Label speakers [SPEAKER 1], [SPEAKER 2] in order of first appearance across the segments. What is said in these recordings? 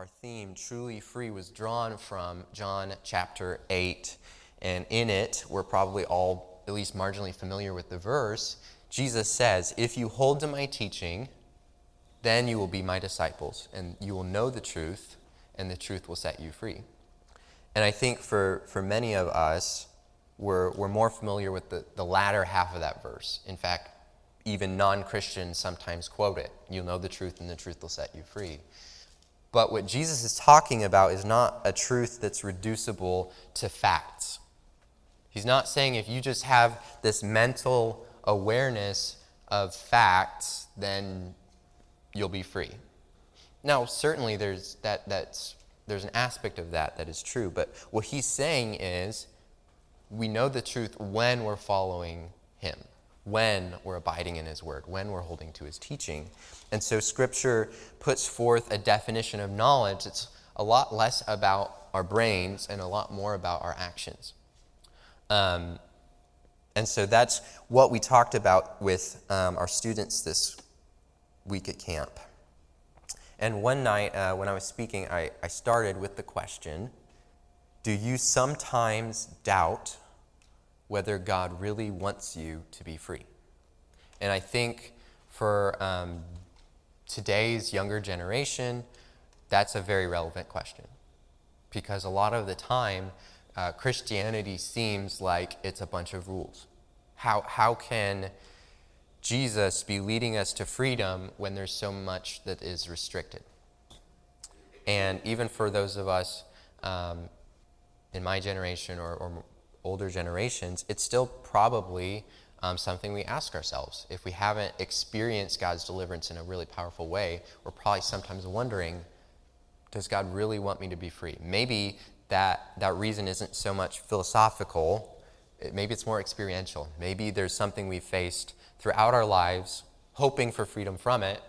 [SPEAKER 1] our theme, Truly Free, was drawn from John chapter 8. And in it, we're probably all at least marginally familiar with the verse. Jesus says, If you hold to my teaching, then you will be my disciples, and you will know the truth, and the truth will set you free. And I think for, for many of us, we're, we're more familiar with the, the latter half of that verse. In fact, even non Christians sometimes quote it You'll know the truth, and the truth will set you free. But what Jesus is talking about is not a truth that's reducible to facts. He's not saying if you just have this mental awareness of facts, then you'll be free. Now, certainly there's, that, that's, there's an aspect of that that is true, but what he's saying is we know the truth when we're following him, when we're abiding in his word, when we're holding to his teaching. And so scripture puts forth a definition of knowledge that's a lot less about our brains and a lot more about our actions. Um, and so that's what we talked about with um, our students this week at camp. And one night uh, when I was speaking, I, I started with the question Do you sometimes doubt whether God really wants you to be free? And I think for um, today's younger generation, that's a very relevant question. Because a lot of the time, uh, Christianity seems like it's a bunch of rules. How, how can Jesus be leading us to freedom when there's so much that is restricted? And even for those of us um, in my generation or, or, older generations, it's still probably um, something we ask ourselves. If we haven't experienced God's deliverance in a really powerful way, we're probably sometimes wondering, does God really want me to be free? Maybe that, that reason isn't so much philosophical, it, maybe it's more experiential. Maybe there's something we've faced throughout our lives, hoping for freedom from it,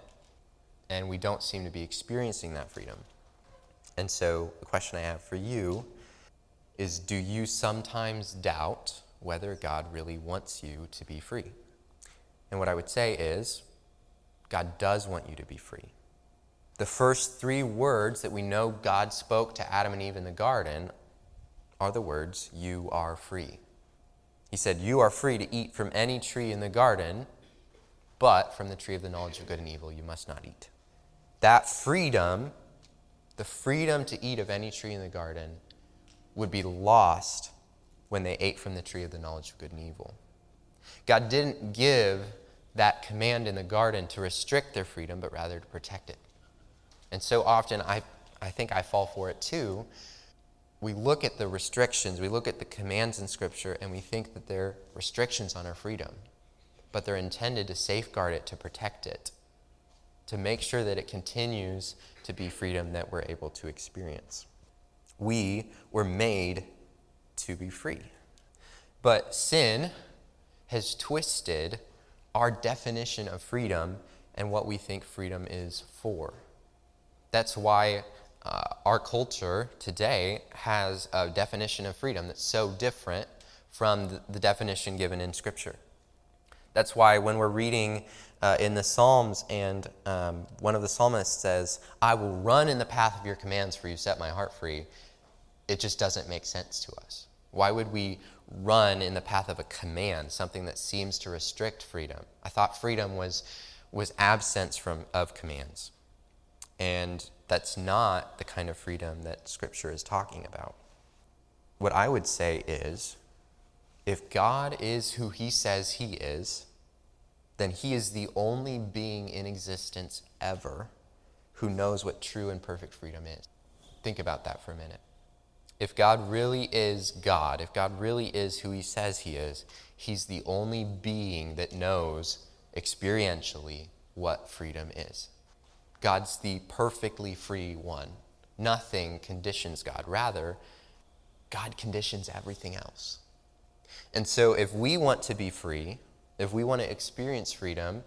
[SPEAKER 1] and we don't seem to be experiencing that freedom. And so, the question I have for you is Do you sometimes doubt whether God really wants you to be free? And what I would say is, God does want you to be free. The first three words that we know God spoke to Adam and Eve in the garden are the words, You are free. He said, You are free to eat from any tree in the garden, but from the tree of the knowledge of good and evil you must not eat. That freedom, the freedom to eat of any tree in the garden, would be lost when they ate from the tree of the knowledge of good and evil. God didn't give that command in the garden to restrict their freedom, but rather to protect it. And so often, I, I think I fall for it too. We look at the restrictions, we look at the commands in Scripture, and we think that they're restrictions on our freedom. But they're intended to safeguard it, to protect it, to make sure that it continues to be freedom that we're able to experience. We were made to be free. But sin has twisted our definition of freedom and what we think freedom is for. That's why uh, our culture today has a definition of freedom that's so different from the, the definition given in Scripture. That's why when we're reading uh, in the Psalms and um, one of the psalmists says, I will run in the path of your commands for you set my heart free, it just doesn't make sense to us. Why would we run in the path of a command, something that seems to restrict freedom? I thought freedom was, was absence from, of commands. And that's not the kind of freedom that Scripture is talking about. What I would say is if God is who He says He is, then He is the only being in existence ever who knows what true and perfect freedom is. Think about that for a minute. If God really is God, if God really is who He says He is, He's the only being that knows experientially what freedom is. God's the perfectly free one. Nothing conditions God. Rather, God conditions everything else. And so, if we want to be free, if we want to experience freedom,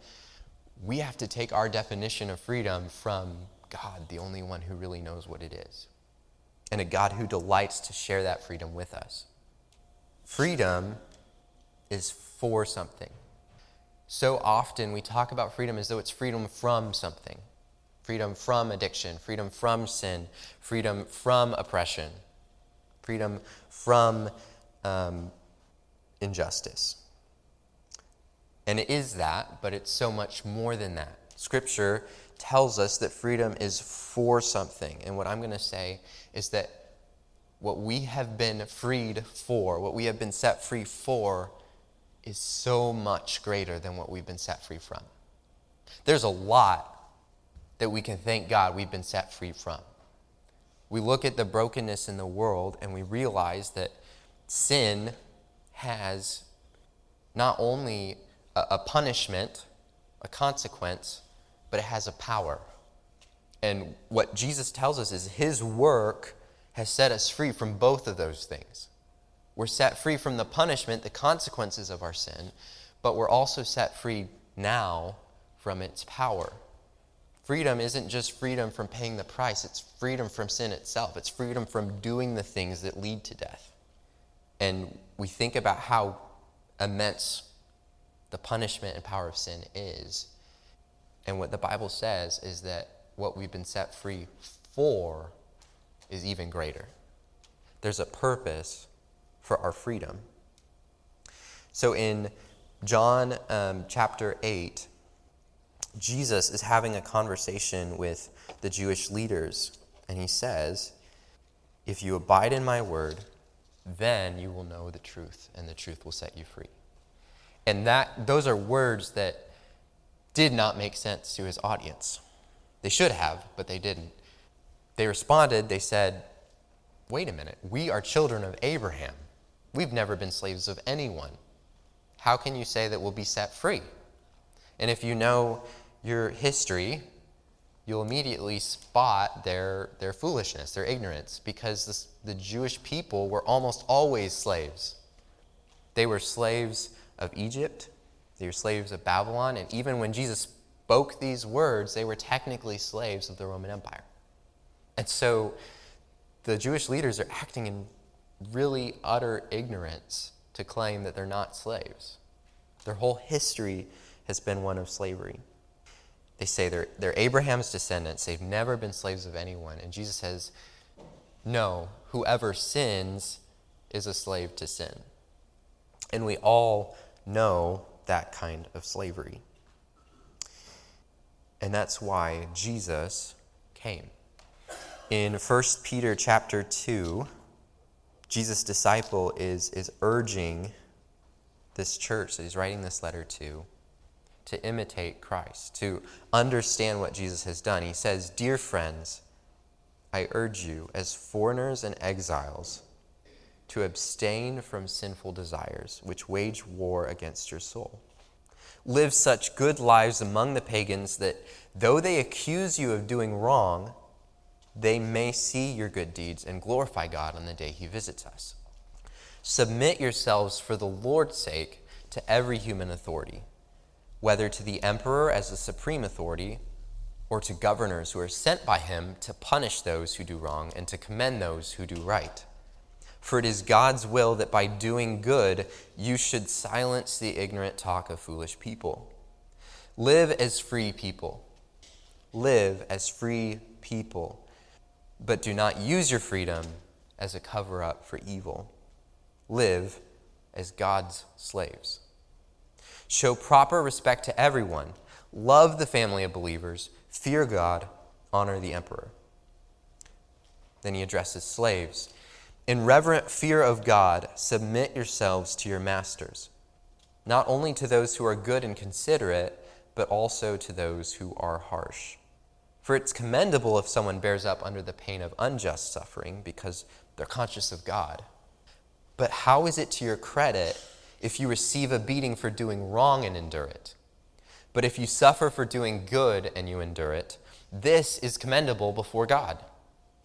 [SPEAKER 1] we have to take our definition of freedom from God, the only one who really knows what it is, and a God who delights to share that freedom with us. Freedom is for something. So often we talk about freedom as though it's freedom from something. freedom from addiction, freedom from sin, freedom from oppression, freedom from um, injustice. And it is that, but it's so much more than that. Scripture tells us that freedom is for something. And what I'm going to say is that what we have been freed for, what we have been set free for, is so much greater than what we've been set free from. There's a lot that we can thank God we've been set free from. We look at the brokenness in the world and we realize that sin has not only a, punishment, a consequence, but it has a power. And what Jesus tells us is his work has set us free from both of those things. We're set free from the punishment, the consequences of our sin, but we're also set free now from its power. Freedom isn't just freedom from paying the price, it's freedom from sin itself. It's freedom from doing the things that lead to death. And we think about how immense the punishment and power of sin is. And what the Bible says is that what we've been set free for is even greater. There's a purpose for our freedom. So in John um, chapter 8, Jesus is having a conversation with the Jewish leaders, and he says, If you abide in my word, then you will know the truth, and the truth will set you free. And that those are words that did not make sense to his audience. They should have, but they didn't. They responded, they said, Wait a minute, we are children of Abraham. We've never been slaves of anyone. How can you say that we'll be set free? And if you know your history, you'll immediately spot their, their foolishness, their ignorance, because this, the Jewish people were almost always slaves. They were slaves of Egypt, they were slaves of Babylon, and even when Jesus spoke these words, they were technically slaves of the Roman Empire. And so the Jewish leaders are acting in really utter ignorance to claim that they're not slaves. Their whole history has been one of slavery. They say they're, they're Abraham's descendants, they've never been slaves of anyone. And Jesus says, No, whoever sins is a slave to sin. And we all know that kind of slavery. And that's why Jesus came. In 1 Peter chapter 2, Jesus' disciple is, is urging this church that he's writing this letter to to imitate Christ, to understand what Jesus has done. He says, Dear friends, I urge you, as foreigners and exiles, to abstain from sinful desires, which wage war against your soul. Live such good lives among the pagans that though they accuse you of doing wrong, they may see your good deeds and glorify God on the day he visits us. Submit yourselves for the Lord's sake to every human authority, whether to the emperor as the supreme authority or to governors who are sent by him to punish those who do wrong and to commend those who do right. For it is God's will that by doing good you should silence the ignorant talk of foolish people. Live as free people. Live as free people but do not use your freedom as a cover up for evil. Live as God's slaves. Show proper respect to everyone. Love the family of believers. Fear God. Honor the emperor. Then he addresses slaves. In reverent fear of God, submit yourselves to your masters, not only to those who are good and considerate, but also to those who are harsh. For it's commendable if someone bears up under the pain of unjust suffering because they're conscious of God. But how is it to your credit if you receive a beating for doing wrong and endure it? But if you suffer for doing good and you endure it, this is commendable before God.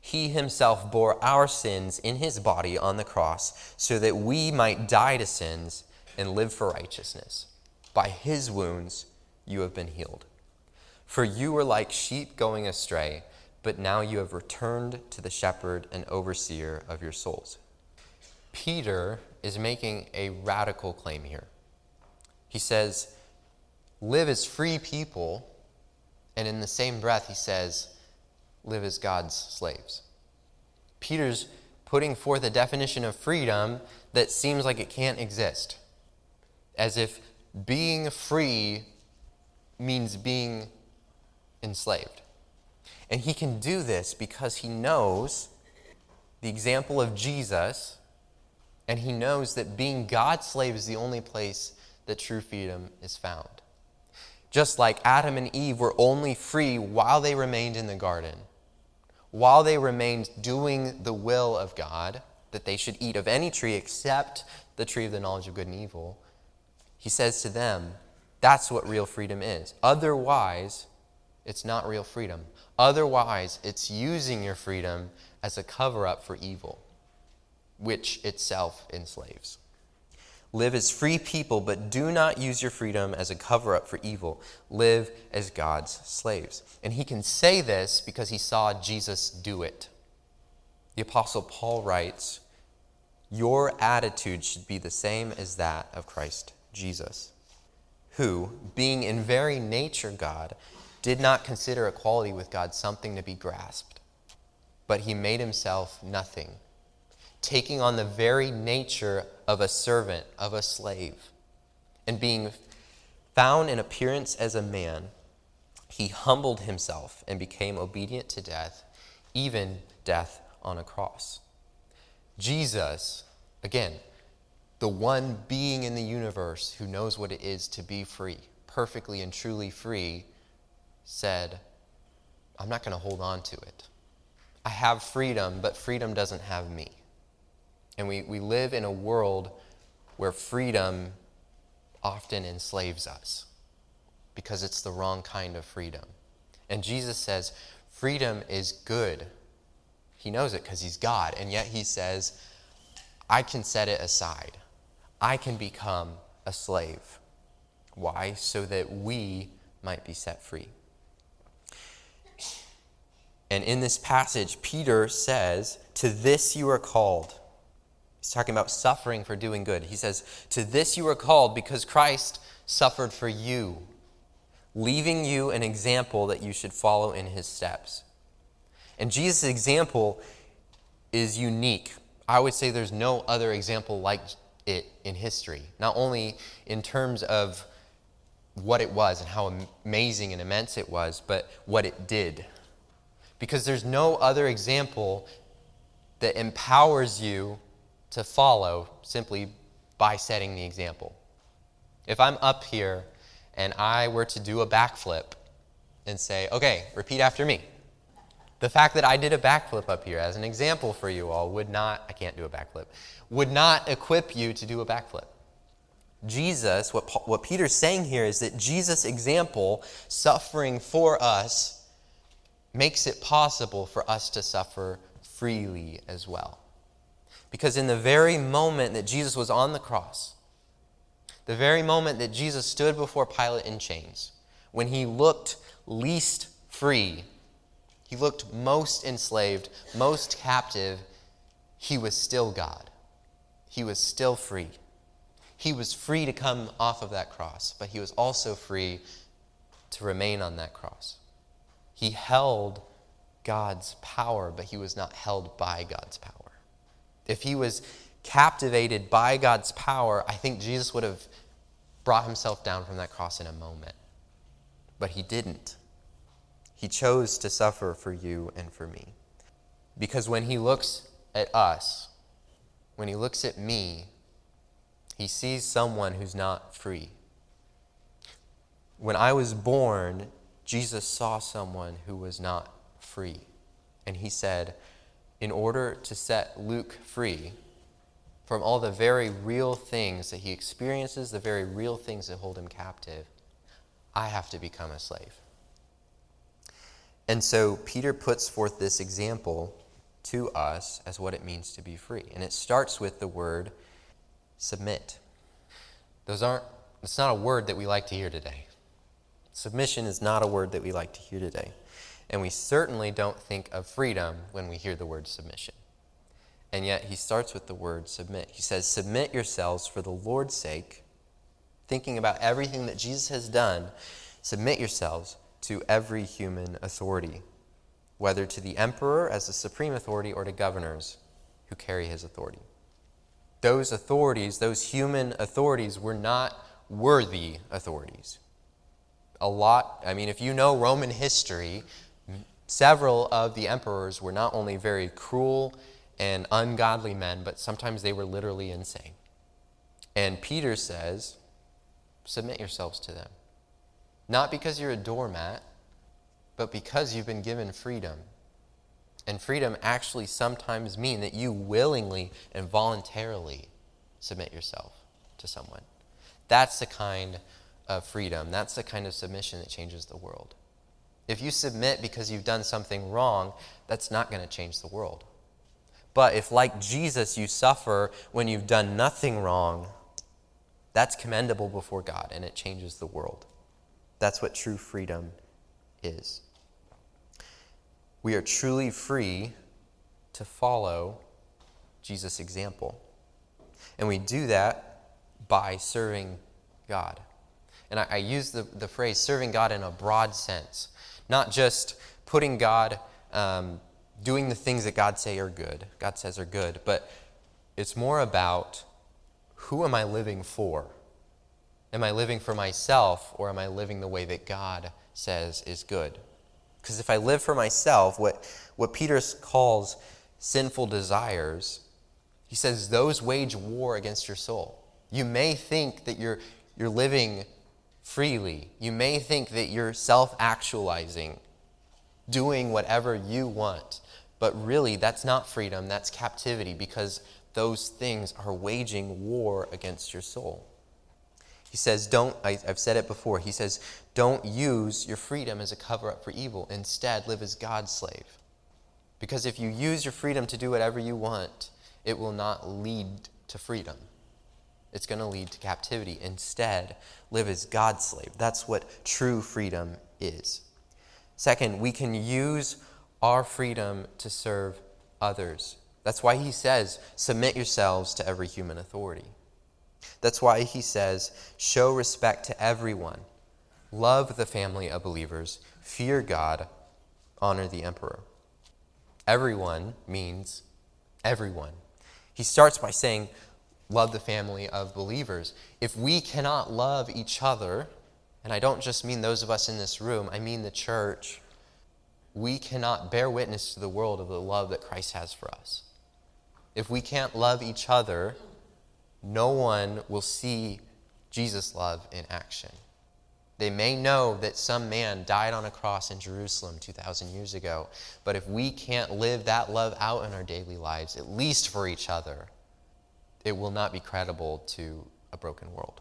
[SPEAKER 1] He himself bore our sins in his body on the cross so that we might die to sins and live for righteousness. By his wounds you have been healed. For you were like sheep going astray, but now you have returned to the shepherd and overseer of your souls. Peter is making a radical claim here. He says, Live as free people, and in the same breath, he says, live as God's slaves. Peter's putting forth a definition of freedom that seems like it can't exist, as if being free means being enslaved. And he can do this because he knows the example of Jesus, and he knows that being God's slave is the only place that true freedom is found. Just like Adam and Eve were only free while they remained in the garden, while they remained doing the will of God, that they should eat of any tree except the tree of the knowledge of good and evil, he says to them, that's what real freedom is. Otherwise, it's not real freedom. Otherwise, it's using your freedom as a cover up for evil, which itself enslaves. Live as free people, but do not use your freedom as a cover up for evil. Live as God's slaves. And he can say this because he saw Jesus do it. The Apostle Paul writes, Your attitude should be the same as that of Christ Jesus, who, being in very nature God, did not consider equality with God something to be grasped, but he made himself nothing taking on the very nature of a servant, of a slave, and being found in appearance as a man, he humbled himself and became obedient to death, even death on a cross. Jesus, again, the one being in the universe who knows what it is to be free, perfectly and truly free, said, I'm not going to hold on to it. I have freedom, but freedom doesn't have me. And we, we live in a world where freedom often enslaves us because it's the wrong kind of freedom. And Jesus says, freedom is good. He knows it because he's God. And yet he says, I can set it aside. I can become a slave. Why? So that we might be set free. And in this passage, Peter says, To this you are called He's talking about suffering for doing good. He says, To this you are called because Christ suffered for you, leaving you an example that you should follow in his steps. And Jesus' example is unique. I would say there's no other example like it in history, not only in terms of what it was and how amazing and immense it was, but what it did. Because there's no other example that empowers you to follow simply by setting the example. If I'm up here and I were to do a backflip and say, okay, repeat after me. The fact that I did a backflip up here as an example for you all would not, I can't do a backflip, would not equip you to do a backflip. Jesus, what, what Peter's saying here is that Jesus' example, suffering for us, makes it possible for us to suffer freely as well. Because in the very moment that Jesus was on the cross, the very moment that Jesus stood before Pilate in chains, when he looked least free, he looked most enslaved, most captive, he was still God. He was still free. He was free to come off of that cross, but he was also free to remain on that cross. He held God's power, but he was not held by God's power. If he was captivated by God's power, I think Jesus would have brought himself down from that cross in a moment. But he didn't. He chose to suffer for you and for me. Because when he looks at us, when he looks at me, he sees someone who's not free. When I was born, Jesus saw someone who was not free. And he said, in order to set Luke free from all the very real things that he experiences, the very real things that hold him captive, I have to become a slave. And so Peter puts forth this example to us as what it means to be free. And it starts with the word submit. Those aren't, it's not a word that we like to hear today. Submission is not a word that we like to hear today. And we certainly don't think of freedom when we hear the word submission. And yet he starts with the word submit. He says, Submit yourselves for the Lord's sake, thinking about everything that Jesus has done, submit yourselves to every human authority, whether to the emperor as the supreme authority or to governors who carry his authority. Those authorities, those human authorities, were not worthy authorities. A lot, I mean, if you know Roman history, several of the emperors were not only very cruel and ungodly men, but sometimes they were literally insane. And Peter says, Submit yourselves to them. Not because you're a doormat, but because you've been given freedom. And freedom actually sometimes mean that you willingly and voluntarily submit yourself to someone. That's the kind of freedom. That's the kind of submission that changes the world. If you submit because you've done something wrong, that's not going to change the world. But if, like Jesus, you suffer when you've done nothing wrong, that's commendable before God and it changes the world. That's what true freedom is. We are truly free to follow Jesus' example. And we do that by serving God. And I, I use the, the phrase serving God in a broad sense, not just putting God um, doing the things that God say are good, God says are good, but it's more about who am I living for? Am I living for myself or am I living the way that God says is good? Because if I live for myself, what, what Peter calls sinful desires, he says those wage war against your soul. You may think that you're, you're living freely. You may think that you're self actualizing, doing whatever you want. But really, that's not freedom, that's captivity because those things are waging war against your soul. He says, don't, I, have said it before, he says, don't use your freedom as a cover up for evil. Instead, live as God's slave. Because if you use your freedom to do whatever you want, it will not lead to freedom. It's going to lead to captivity. Instead, live as God's slave. That's what true freedom is. Second, we can use our freedom to serve others. That's why he says, submit yourselves to every human authority. That's why he says, show respect to everyone, love the family of believers, fear God, honor the emperor. Everyone means everyone. He starts by saying, love the family of believers. If we cannot love each other, and I don't just mean those of us in this room, I mean the church we cannot bear witness to the world of the love that Christ has for us. If we can't love each other, no one will see Jesus' love in action. They may know that some man died on a cross in Jerusalem 2,000 years ago, but if we can't live that love out in our daily lives, at least for each other, it will not be credible to a broken world.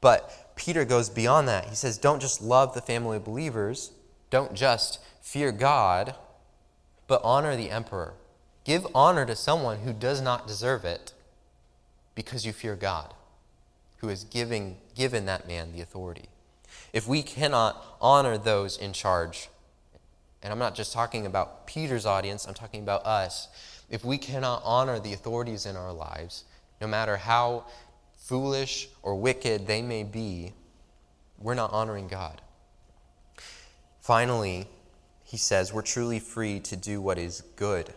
[SPEAKER 1] But Peter goes beyond that. He says, don't just love the family of believers, don't just fear God, but honor the emperor. Give honor to someone who does not deserve it because you fear God, who is giving, given that man the authority. If we cannot honor those in charge, and I'm not just talking about Peter's audience, I'm talking about us. If we cannot honor the authorities in our lives, no matter how foolish or wicked they may be, we're not honoring God. Finally, he says, we're truly free to do what is good.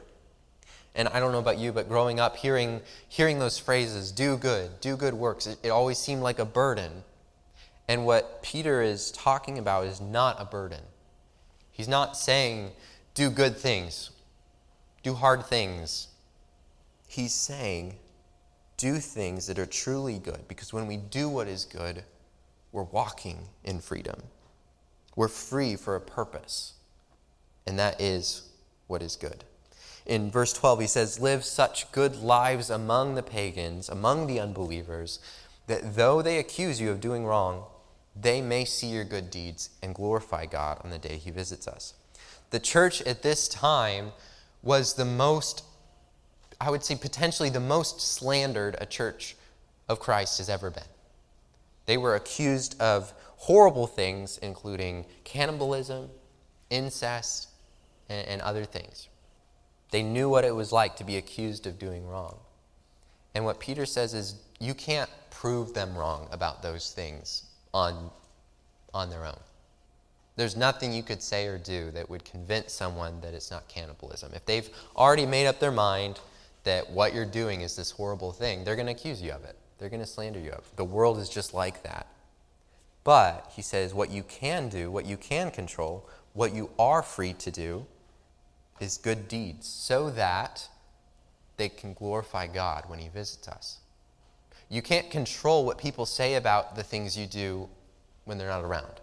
[SPEAKER 1] And I don't know about you, but growing up, hearing, hearing those phrases, do good, do good works, it, it always seemed like a burden. And what Peter is talking about is not a burden. He's not saying, do good things, do hard things. He's saying, do things that are truly good, because when we do what is good, we're walking in freedom. We're free for a purpose and that is what is good. In verse 12, he says, Live such good lives among the pagans, among the unbelievers, that though they accuse you of doing wrong, they may see your good deeds and glorify God on the day he visits us. The church at this time was the most, I would say, potentially the most slandered a church of Christ has ever been. They were accused of horrible things, including cannibalism, incest, and, and other things. They knew what it was like to be accused of doing wrong. And what Peter says is you can't prove them wrong about those things on, on their own. There's nothing you could say or do that would convince someone that it's not cannibalism. If they've already made up their mind that what you're doing is this horrible thing, they're going to accuse you of it. They're going to slander you of it. The world is just like that. But, he says, what you can do, what you can control, what you are free to do, is good deeds, so that they can glorify God when He visits us. You can't control what people say about the things you do when they're not around,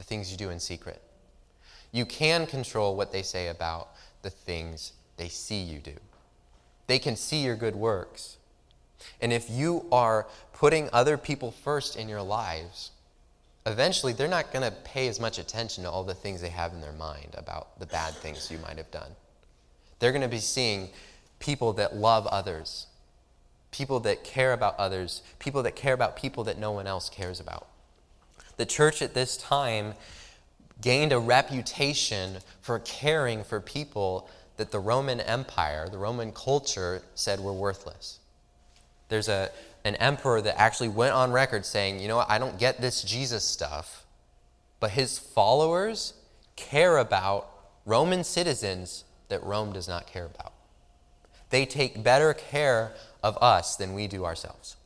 [SPEAKER 1] the things you do in secret. You can control what they say about the things they see you do. They can see your good works. And if you are putting other people first in your lives, eventually they're not going to pay as much attention to all the things they have in their mind about the bad things you might have done. They're going to be seeing people that love others, people that care about others, people that care about people that no one else cares about. The church at this time gained a reputation for caring for people that the Roman Empire, the Roman culture, said were worthless. There's a, an emperor that actually went on record saying, you know what, I don't get this Jesus stuff, but his followers care about Roman citizens that Rome does not care about. They take better care of us than we do ourselves.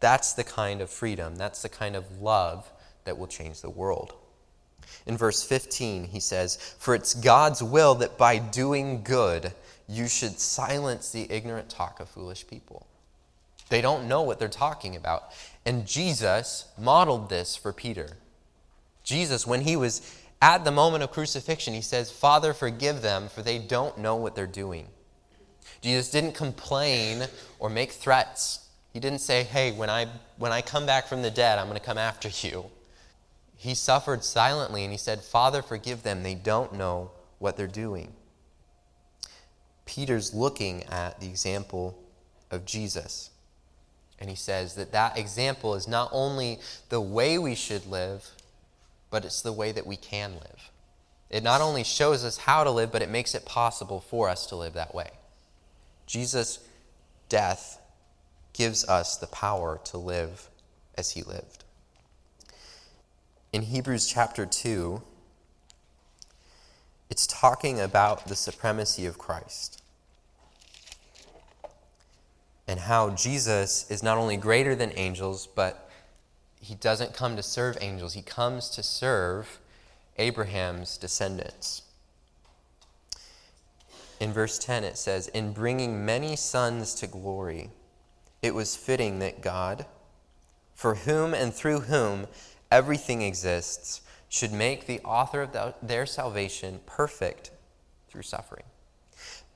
[SPEAKER 1] That's the kind of freedom, that's the kind of love that will change the world. In verse 15, he says, For it's God's will that by doing good, you should silence the ignorant talk of foolish people. They don't know what they're talking about. And Jesus modeled this for Peter. Jesus, when he was at the moment of crucifixion, he says, Father, forgive them, for they don't know what they're doing. Jesus didn't complain or make threats. He didn't say, Hey, when I, when I come back from the dead, I'm going to come after you. He suffered silently and he said, Father, forgive them. They don't know what they're doing. Peter's looking at the example of Jesus. And he says that that example is not only the way we should live, but it's the way that we can live. It not only shows us how to live, but it makes it possible for us to live that way. Jesus' death gives us the power to live as he lived. In Hebrews chapter 2, it's talking about the supremacy of Christ and how Jesus is not only greater than angels, but he doesn't come to serve angels, he comes to serve Abraham's descendants in verse 10, it says, In bringing many sons to glory, it was fitting that God, for whom and through whom everything exists, should make the author of their salvation perfect through suffering.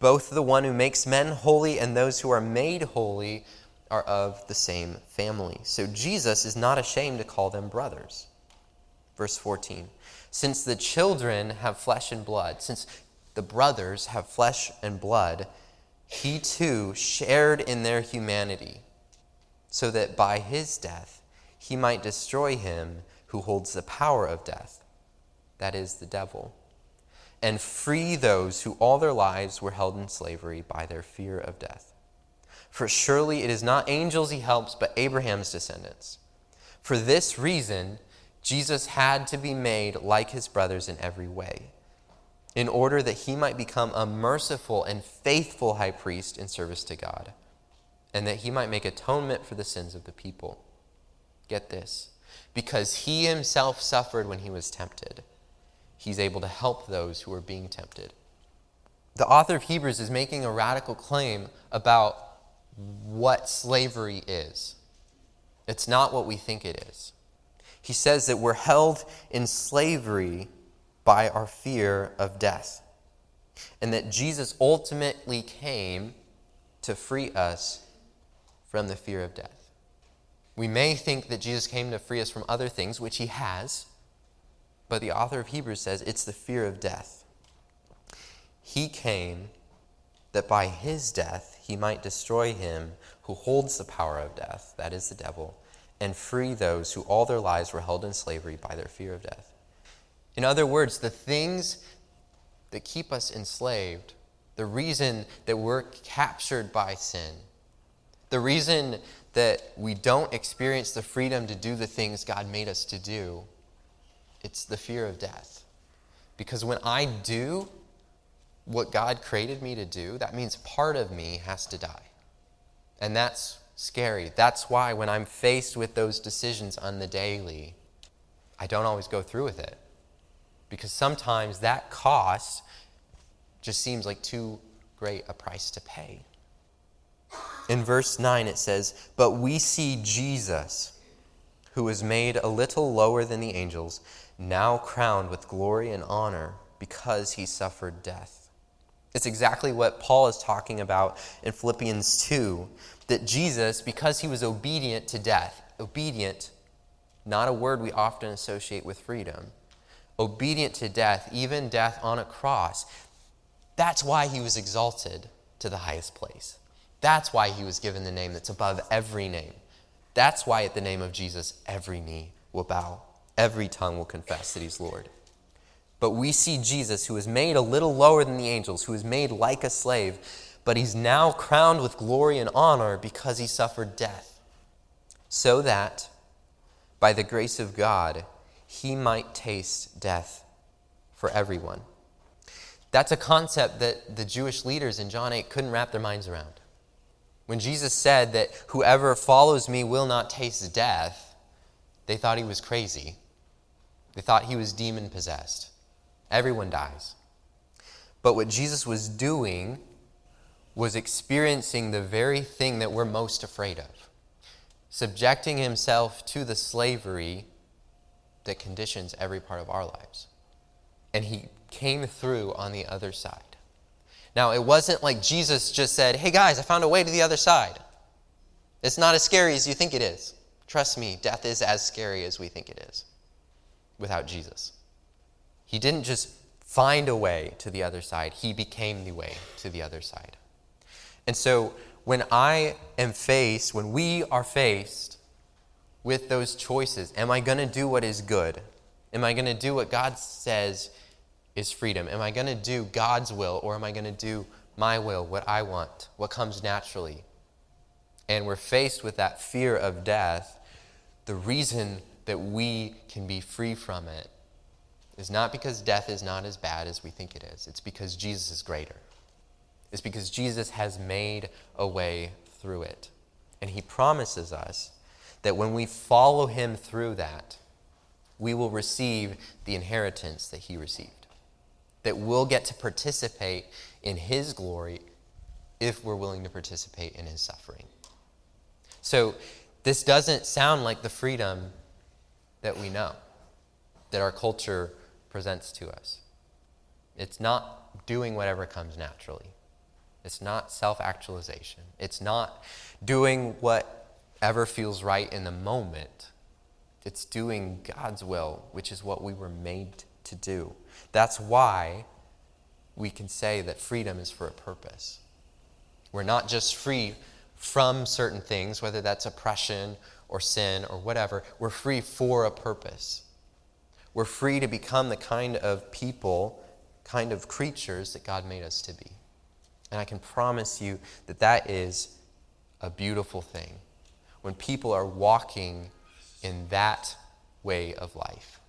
[SPEAKER 1] Both the one who makes men holy and those who are made holy are of the same family. So Jesus is not ashamed to call them brothers. Verse 14 Since the children have flesh and blood, since the brothers have flesh and blood, he too shared in their humanity, so that by his death he might destroy him who holds the power of death, that is, the devil, and free those who all their lives were held in slavery by their fear of death. For surely it is not angels he helps, but Abraham's descendants. For this reason, Jesus had to be made like his brothers in every way in order that he might become a merciful and faithful high priest in service to God, and that he might make atonement for the sins of the people. Get this because he himself suffered when he was tempted, he's able to help those who are being tempted. The author of Hebrews is making a radical claim about what slavery is. It's not what we think it is. He says that we're held in slavery by our fear of death. And that Jesus ultimately came to free us from the fear of death. We may think that Jesus came to free us from other things, which he has, but the author of Hebrews says it's the fear of death. He came that by his death he might destroy him who holds the power of death, that is the devil, and free those who all their lives were held in slavery by their fear of death. In other words, the things that keep us enslaved, the reason that we're captured by sin, the reason that we don't experience the freedom to do the things God made us to do, it's the fear of death. Because when I do what God created me to do, that means part of me has to die. And that's scary. That's why when I'm faced with those decisions on the daily, I don't always go through with it. Because sometimes that cost just seems like too great a price to pay. In verse 9, it says, But we see Jesus, who was made a little lower than the angels, now crowned with glory and honor because he suffered death. It's exactly what Paul is talking about in Philippians 2 that Jesus, because he was obedient to death, obedient, not a word we often associate with freedom, obedient to death, even death on a cross, that's why he was exalted to the highest place. That's why he was given the name that's above every name. That's why at the name of Jesus, every knee will bow, every tongue will confess that he's Lord. But we see Jesus, who was made a little lower than the angels, who was made like a slave, but he's now crowned with glory and honor because he suffered death, so that by the grace of God, he might taste death for everyone. That's a concept that the Jewish leaders in John 8 couldn't wrap their minds around. When Jesus said that whoever follows me will not taste death, they thought he was crazy. They thought he was demon possessed. Everyone dies. But what Jesus was doing was experiencing the very thing that we're most afraid of subjecting himself to the slavery that conditions every part of our lives. And he came through on the other side. Now, it wasn't like Jesus just said, Hey guys, I found a way to the other side. It's not as scary as you think it is. Trust me, death is as scary as we think it is without Jesus. He didn't just find a way to the other side, He became the way to the other side. And so, when I am faced, when we are faced with those choices, am I going to do what is good? Am I going to do what God says is freedom? Am I going to do God's will or am I going to do my will, what I want, what comes naturally? And we're faced with that fear of death. The reason that we can be free from it is not because death is not as bad as we think it is, it's because Jesus is greater. It's because Jesus has made a way through it. And he promises us that when we follow him through that, we will receive the inheritance that he received that we'll get to participate in His glory if we're willing to participate in His suffering. So, this doesn't sound like the freedom that we know, that our culture presents to us. It's not doing whatever comes naturally. It's not self actualization. It's not doing whatever feels right in the moment. It's doing God's will, which is what we were made to do. That's why we can say that freedom is for a purpose. We're not just free from certain things, whether that's oppression or sin or whatever. We're free for a purpose. We're free to become the kind of people, kind of creatures that God made us to be. And I can promise you that that is a beautiful thing when people are walking in that way of life.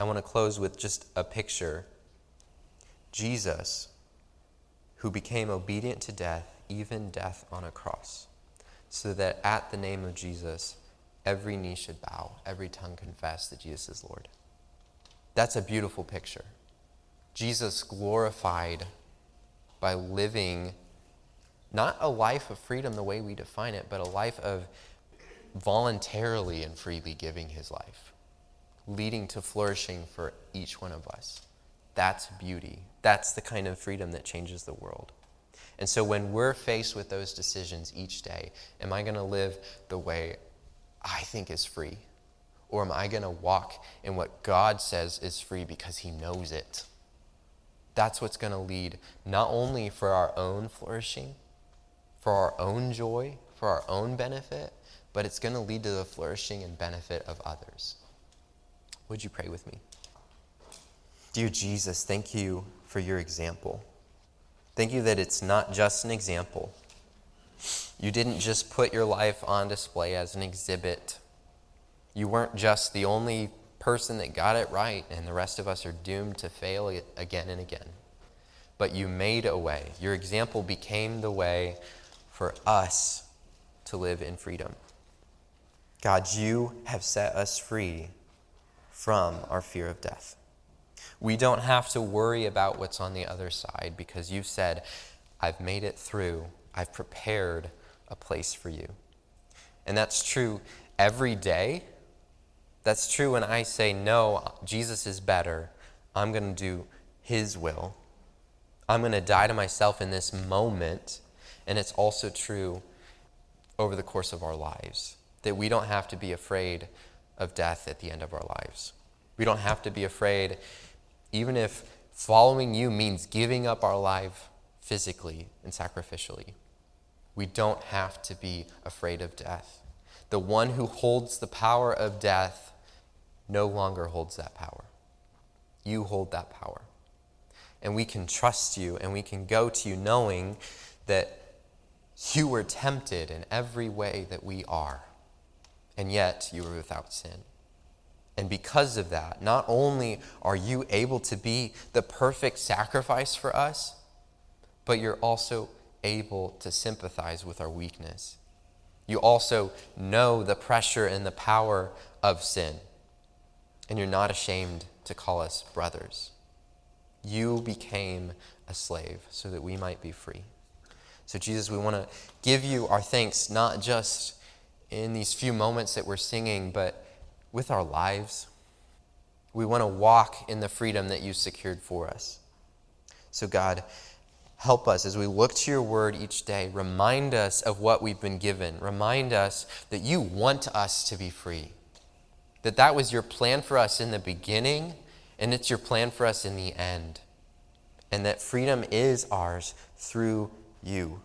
[SPEAKER 1] I want to close with just a picture. Jesus, who became obedient to death, even death on a cross, so that at the name of Jesus, every knee should bow, every tongue confess that Jesus is Lord. That's a beautiful picture. Jesus glorified by living not a life of freedom the way we define it, but a life of voluntarily and freely giving his life leading to flourishing for each one of us. That's beauty. That's the kind of freedom that changes the world. And so when we're faced with those decisions each day, am I going to live the way I think is free? Or am I going to walk in what God says is free because He knows it? that's what's going to lead not only for our own flourishing, for our own joy, for our own benefit, but it's going to lead to the flourishing and benefit of others. Would you pray with me? Dear Jesus, thank you for your example. Thank you that it's not just an example. You didn't just put your life on display as an exhibit. You weren't just the only person that got it right, and the rest of us are doomed to fail again and again. But you made a way. Your example became the way for us to live in freedom. God, you have set us free from our fear of death. We don't have to worry about what's on the other side because you said, I've made it through, I've prepared a place for you. And that's true every day. That's true when I say, No, Jesus is better. I'm going to do his will. I'm going to die to myself in this moment. And it's also true over the course of our lives that we don't have to be afraid of death at the end of our lives. We don't have to be afraid, even if following you means giving up our life physically and sacrificially. We don't have to be afraid of death. The one who holds the power of death no longer holds that power. You hold that power. And we can trust you and we can go to you knowing that you were tempted in every way that we are, and yet you were without sin. And because of that, not only are you able to be the perfect sacrifice for us, but you're also able to sympathize with our weakness. You also know the pressure and the power of sin, and you're not ashamed to call us brothers. You became a slave so that we might be free. So, Jesus, we want to give you our thanks, not just in these few moments that we're singing, but with our lives. We want to walk in the freedom that you secured for us. So, God, help us as we look to your word each day. Remind us of what we've been given. Remind us that you want us to be free. That that was your plan for us in the beginning, and it's your plan for us in the end. And that freedom is ours through you.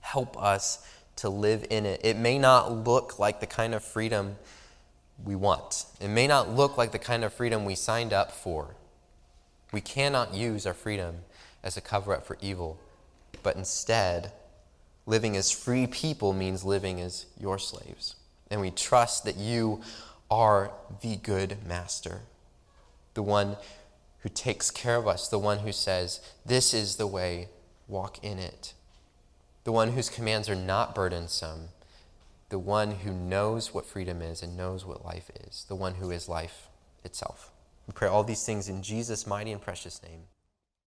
[SPEAKER 1] Help us to live in it. It may not look like the kind of freedom we want, it may not look like the kind of freedom we signed up for. We cannot use our freedom as a cover up for evil, but instead, living as free people means living as your slaves. And we trust that you are the good master, the one who takes care of us, the one who says, This is the way, walk in it the one whose commands are not burdensome, the one who knows what freedom is and knows what life is, the one who is life itself. We pray all these things in Jesus' mighty and precious name.